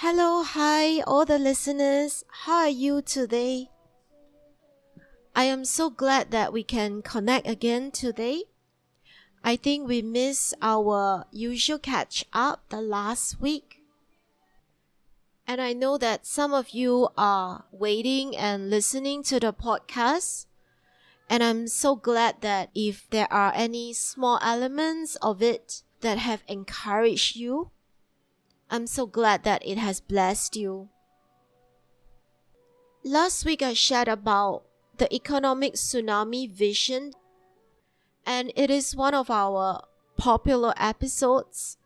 Hello, hi, all the listeners. How are you today? I am so glad that we can connect again today. I think we missed our usual catch up the last week. And I know that some of you are waiting and listening to the podcast. And I'm so glad that if there are any small elements of it that have encouraged you, I'm so glad that it has blessed you. Last week I shared about the economic tsunami vision, and it is one of our popular episodes.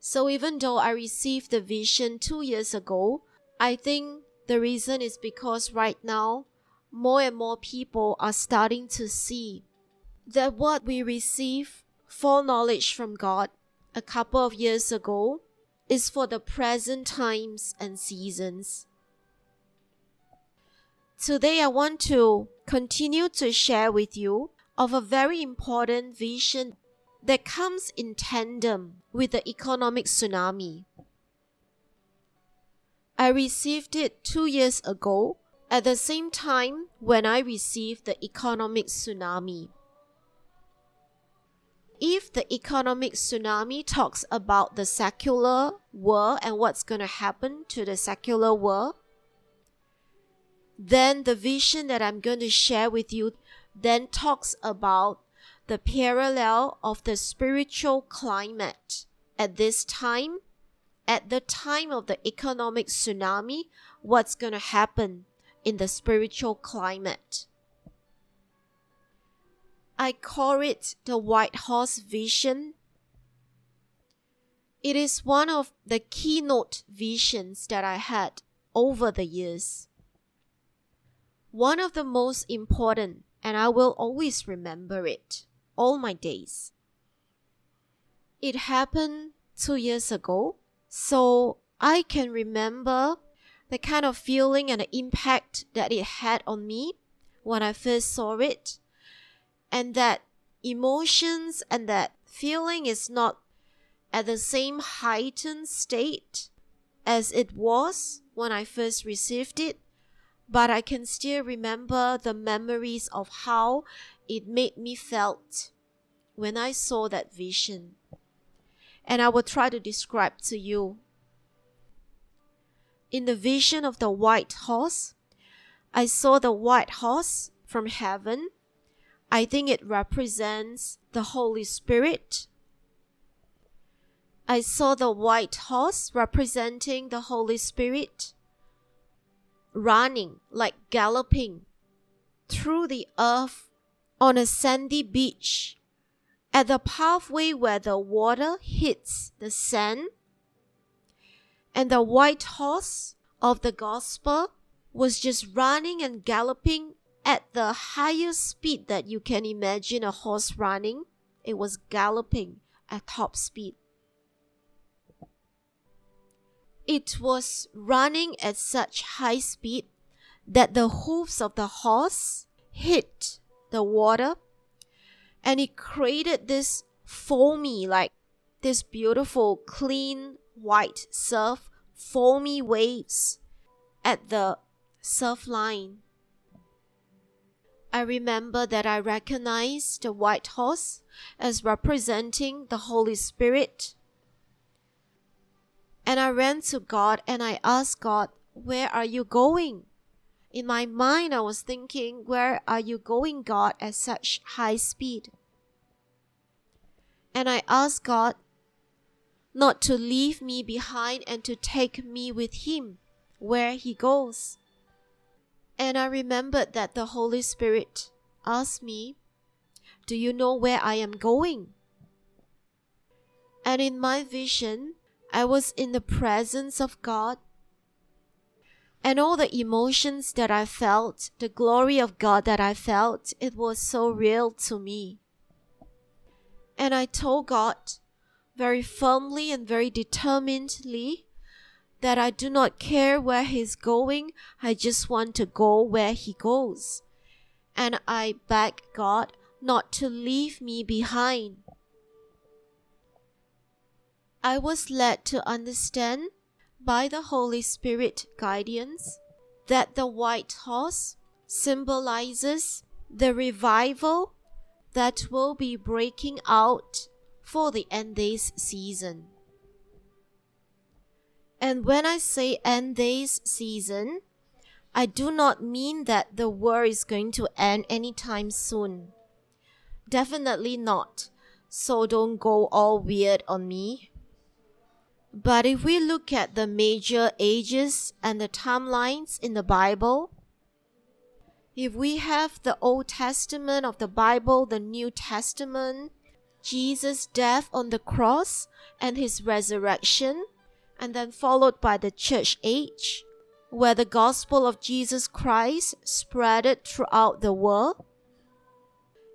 So even though I received the vision two years ago, I think the reason is because right now more and more people are starting to see that what we receive foreknowledge from God a couple of years ago is for the present times and seasons. Today I want to continue to share with you of a very important vision that comes in tandem with the economic tsunami. I received it two years ago at the same time when I received the economic tsunami. If the economic tsunami talks about the secular world and what's going to happen to the secular world, then the vision that I'm going to share with you then talks about the parallel of the spiritual climate at this time, at the time of the economic tsunami, what's going to happen in the spiritual climate. I call it the White Horse Vision. It is one of the keynote visions that I had over the years. One of the most important, and I will always remember it all my days. It happened two years ago, so I can remember the kind of feeling and the impact that it had on me when I first saw it. And that emotions and that feeling is not at the same heightened state as it was when I first received it, but I can still remember the memories of how it made me felt when I saw that vision. And I will try to describe to you in the vision of the white horse, I saw the white horse from heaven. I think it represents the Holy Spirit. I saw the white horse representing the Holy Spirit running like galloping through the earth on a sandy beach. At the pathway where the water hits the sand, and the white horse of the gospel was just running and galloping at the highest speed that you can imagine a horse running. It was galloping at top speed. It was running at such high speed that the hoofs of the horse hit the water and it created this foamy, like this beautiful, clean white surf, foamy waves at the surf line. I remember that I recognized the white horse as representing the Holy Spirit. And I ran to God and I asked God, Where are you going? In my mind, I was thinking, Where are you going, God, at such high speed? And I asked God, not to leave me behind and to take me with him where he goes. And I remembered that the Holy Spirit asked me, Do you know where I am going? And in my vision, I was in the presence of God. And all the emotions that I felt, the glory of God that I felt, it was so real to me. And I told God, very firmly and very determinedly that I do not care where he's going, I just want to go where he goes. And I beg God not to leave me behind. I was led to understand by the Holy Spirit guidance that the white horse symbolizes the revival that will be breaking out for the end days season. And when I say end days season, I do not mean that the war is going to end anytime soon. Definitely not. So don't go all weird on me. But if we look at the major ages and the timelines in the Bible, if we have the Old Testament of the Bible, the New Testament, Jesus' death on the cross and his resurrection, and then followed by the church age, where the gospel of Jesus Christ spreaded throughout the world.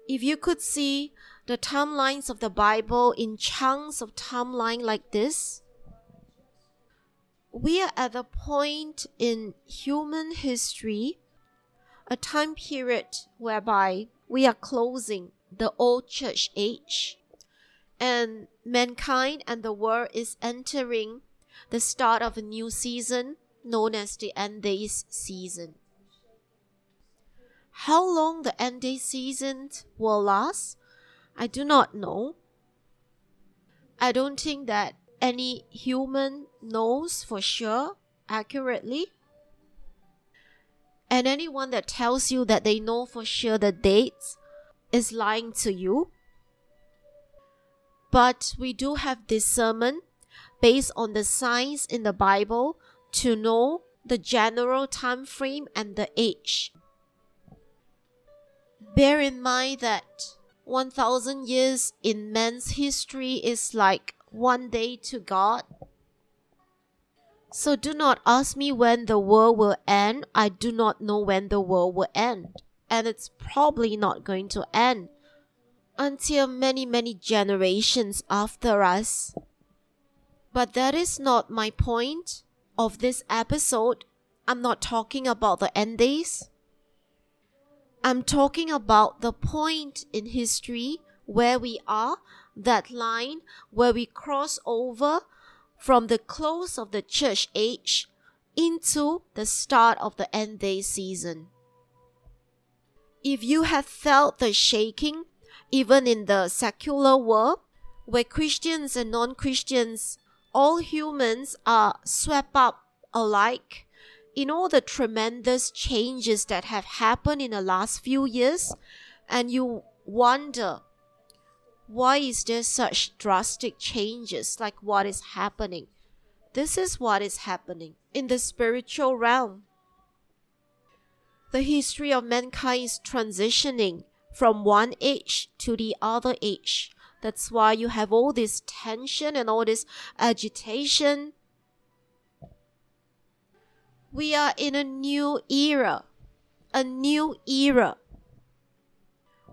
If you could see the timelines of the Bible in chunks of timeline like this, we are at the point in human history, a time period whereby we are closing the old church age and mankind and the world is entering the start of a new season known as the end days season. How long the end days season will last, I do not know. I don't think that any human knows for sure accurately. And anyone that tells you that they know for sure the dates is lying to you. But we do have discernment based on the signs in the Bible to know the general time frame and the age. Bear in mind that 1000 years in man's history is like one day to God. So do not ask me when the world will end. I do not know when the world will end. And it's probably not going to end until many, many generations after us. But that is not my point of this episode. I'm not talking about the end days. I'm talking about the point in history where we are, that line where we cross over from the close of the church age into the start of the end day season. If you have felt the shaking, even in the secular world, where Christians and non Christians all humans are swept up alike. In all the tremendous changes that have happened in the last few years and you wonder why is there such drastic changes? Like what is happening? This is what is happening in the spiritual realm. The history of mankind is transitioning from one age to the other age that's why you have all this tension and all this agitation. We are in a new era, a new era.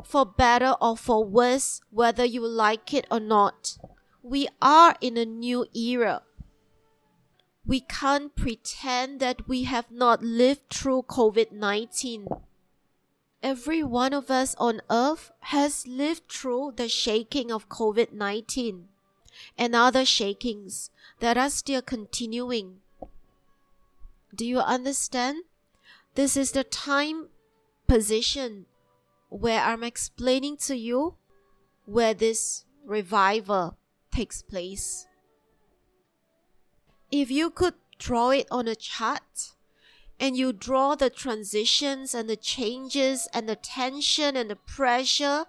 For better or for worse, whether you like it or not, we are in a new era. We can't pretend that we have not lived through COVID 19 every one of us on earth has lived through the shaking of COVID 19 and other shakings that are still continuing. Do you understand? This is the time position where I'm explaining to you where this revival takes place. If you could draw it on a chart, and you draw the transitions and the changes and the tension and the pressure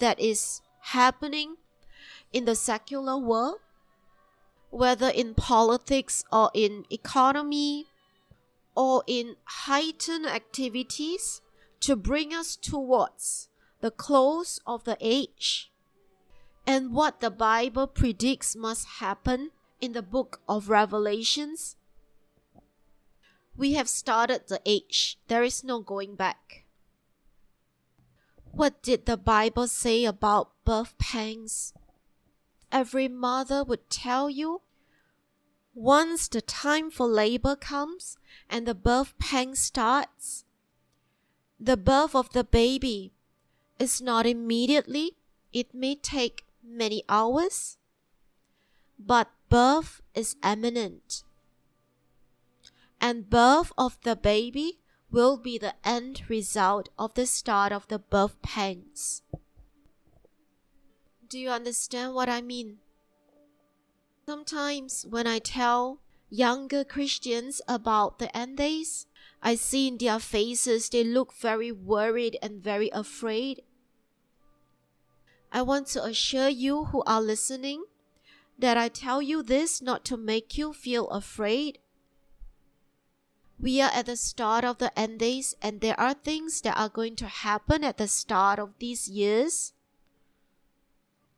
that is happening in the secular world, whether in politics or in economy or in heightened activities to bring us towards the close of the age. And what the Bible predicts must happen in the book of Revelations we have started the age. There is no going back. What did the Bible say about birth pangs? Every mother would tell you once the time for labor comes and the birth pang starts, the birth of the baby is not immediately, it may take many hours, but birth is imminent and birth of the baby will be the end result of the start of the birth pains. Do you understand what I mean? Sometimes when I tell younger Christians about the end days, I see in their faces they look very worried and very afraid. I want to assure you who are listening that I tell you this not to make you feel afraid. We are at the start of the end days, and there are things that are going to happen at the start of these years.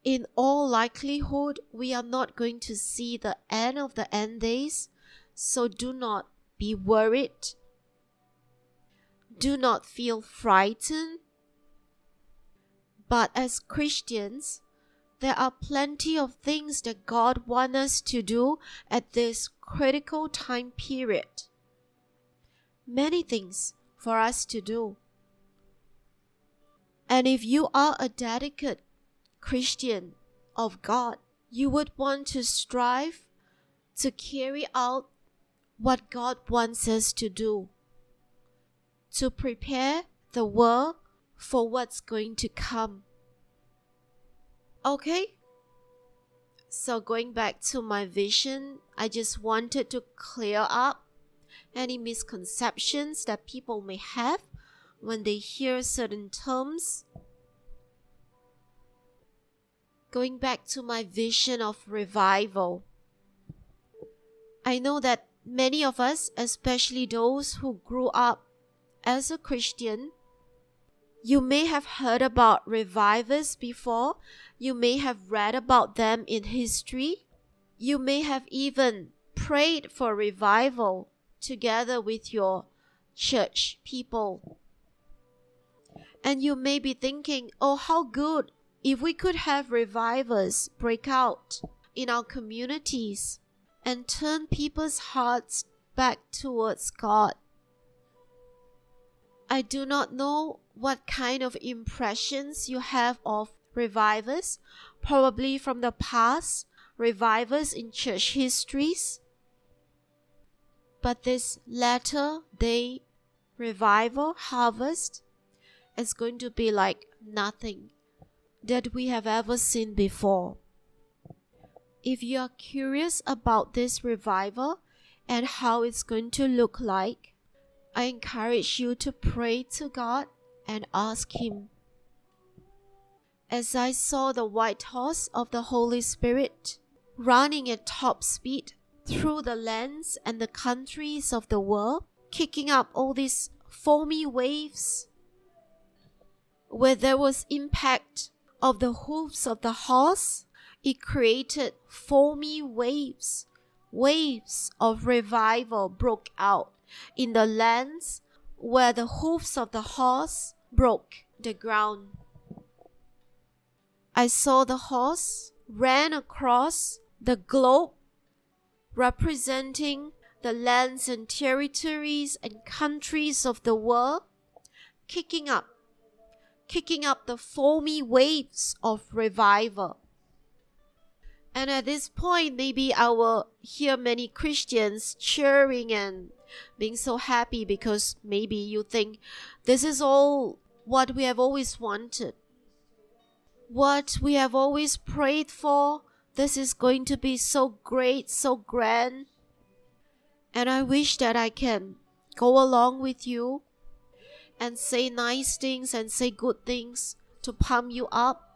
In all likelihood, we are not going to see the end of the end days, so do not be worried. Do not feel frightened. But as Christians, there are plenty of things that God wants us to do at this critical time period. Many things for us to do. And if you are a dedicated Christian of God, you would want to strive to carry out what God wants us to do, to prepare the world for what's going to come. Okay? So, going back to my vision, I just wanted to clear up any misconceptions that people may have when they hear certain terms. Going back to my vision of revival, I know that many of us, especially those who grew up as a Christian, you may have heard about revivers before. You may have read about them in history. You may have even prayed for revival together with your church people. And you may be thinking, oh, how good if we could have revivers break out in our communities and turn people's hearts back towards God. I do not know what kind of impressions you have of revivers, probably from the past, revivers in church histories. But this latter day revival harvest is going to be like nothing that we have ever seen before. If you are curious about this revival and how it's going to look like, I encourage you to pray to God and ask Him. As I saw the white horse of the Holy Spirit running at top speed through the lands and the countries of the world, kicking up all these foamy waves, where there was impact of the hoofs of the horse, it created foamy waves. Waves of revival broke out in the lands where the hoofs of the horse broke the ground. I saw the horse ran across the globe, representing the lands and territories and countries of the world, kicking up, kicking up the foamy waves of revival. And at this point, maybe I will hear many Christians cheering and being so happy because maybe you think this is all what we have always wanted. What we have always prayed for. This is going to be so great, so grand. And I wish that I can go along with you and say nice things and say good things to pump you up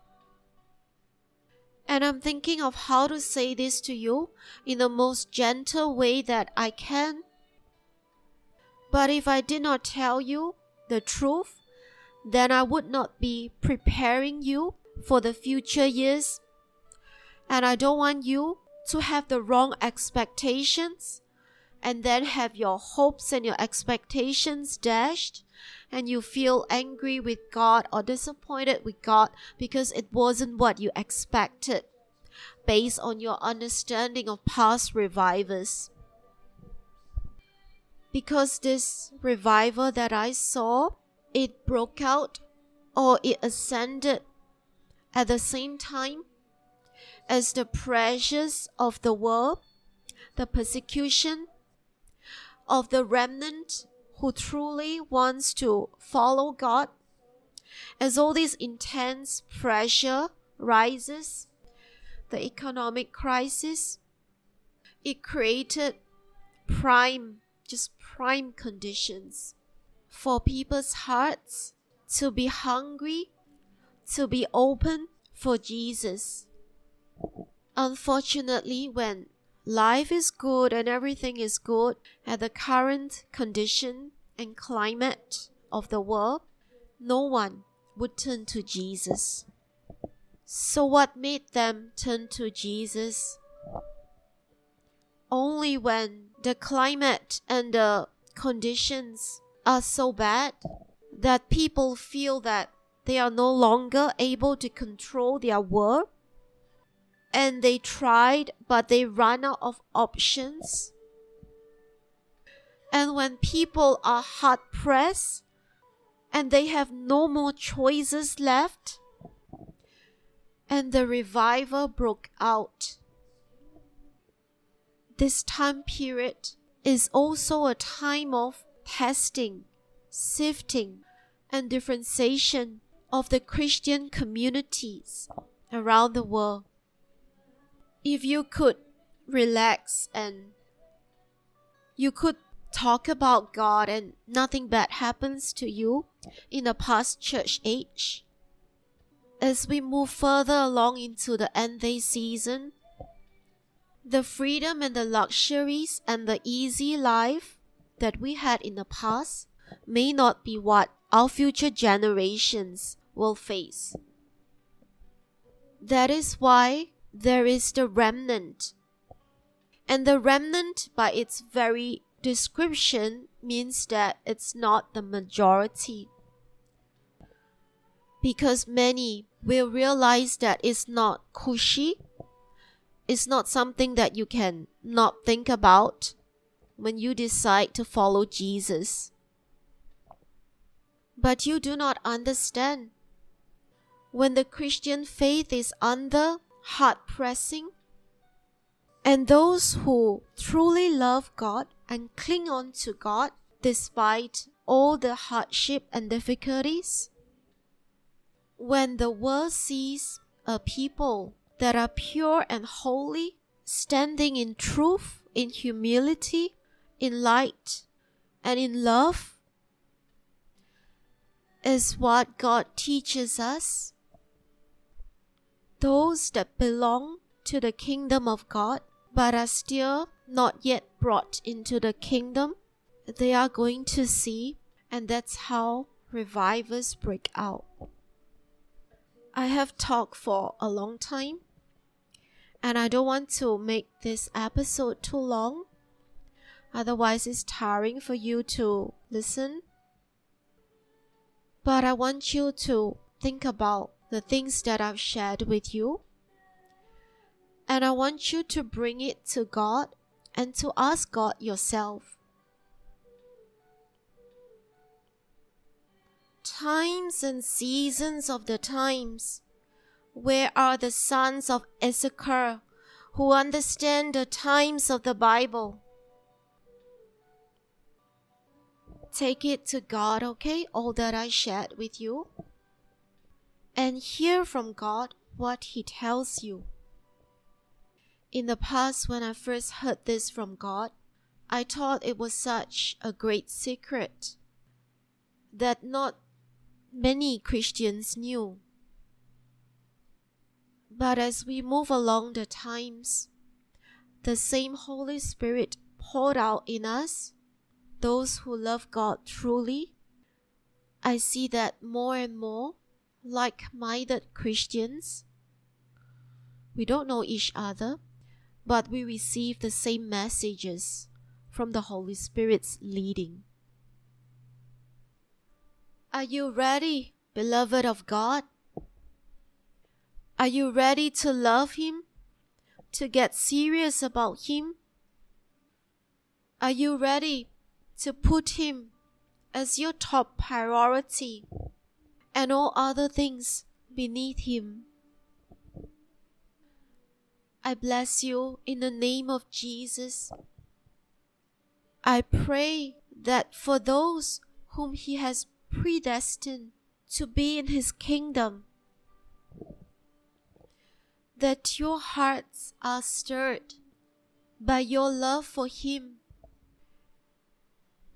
and I'm thinking of how to say this to you in the most gentle way that I can. But if I did not tell you the truth, then I would not be preparing you for the future years. And I don't want you to have the wrong expectations and then have your hopes and your expectations dashed and you feel angry with God or disappointed with God because it wasn't what you expected based on your understanding of past revivals. Because this revival that I saw, it broke out or it ascended at the same time as the pressures of the world, the persecution, of the remnant who truly wants to follow God, as all this intense pressure rises, the economic crisis, it created prime, just prime conditions for people's hearts to be hungry, to be open for Jesus. Unfortunately, when life is good and everything is good at the current condition and climate of the world, no one would turn to Jesus. So, what made them turn to Jesus? Only when the climate and the conditions are so bad that people feel that they are no longer able to control their world and they tried but they run out of options. And when people are hard pressed and they have no more choices left, and the revival broke out. This time period is also a time of testing, sifting, and differentiation of the Christian communities around the world. If you could relax and you could talk about God and nothing bad happens to you in the past church age, as we move further along into the end day season, the freedom and the luxuries and the easy life that we had in the past may not be what our future generations will face. That is why there is the remnant. And the remnant, by its very description, means that it's not the majority. Because many will realize that it's not cushy, it's not something that you can not think about when you decide to follow Jesus. But you do not understand. When the Christian faith is under hard pressing, and those who truly love God and cling on to God despite all the hardship and difficulties, when the world sees a people that are pure and holy, standing in truth, in humility, in light, and in love, is what God teaches us. Those that belong to the kingdom of God but are still not yet brought into the kingdom, they are going to see, and that's how revivers break out. I have talked for a long time, and I don't want to make this episode too long. Otherwise, it's tiring for you to listen. But I want you to think about the things that I've shared with you. And I want you to bring it to God and to ask God yourself. times and seasons of the times. Where are the sons of Issachar who understand the times of the Bible? Take it to God, okay? All that I shared with you. And hear from God what He tells you. In the past, when I first heard this from God, I thought it was such a great secret that not many Christians knew. But as we move along the times, the same Holy Spirit poured out in us, those who love God truly, I see that more and more like minded Christians. We don't know each other, but we receive the same messages from the Holy Spirit's leading. Are you ready, beloved of God? Are you ready to love Him? To get serious about Him? Are you ready to put Him as your top priority and all other things beneath Him? I bless you in the name of Jesus. I pray that for those whom He has predestined to be in His kingdom, that your hearts are stirred by your love for Him,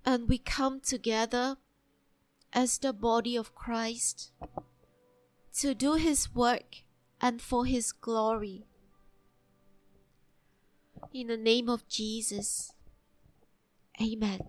and we come together as the body of Christ to do His work and for His glory. In the name of Jesus, Amen.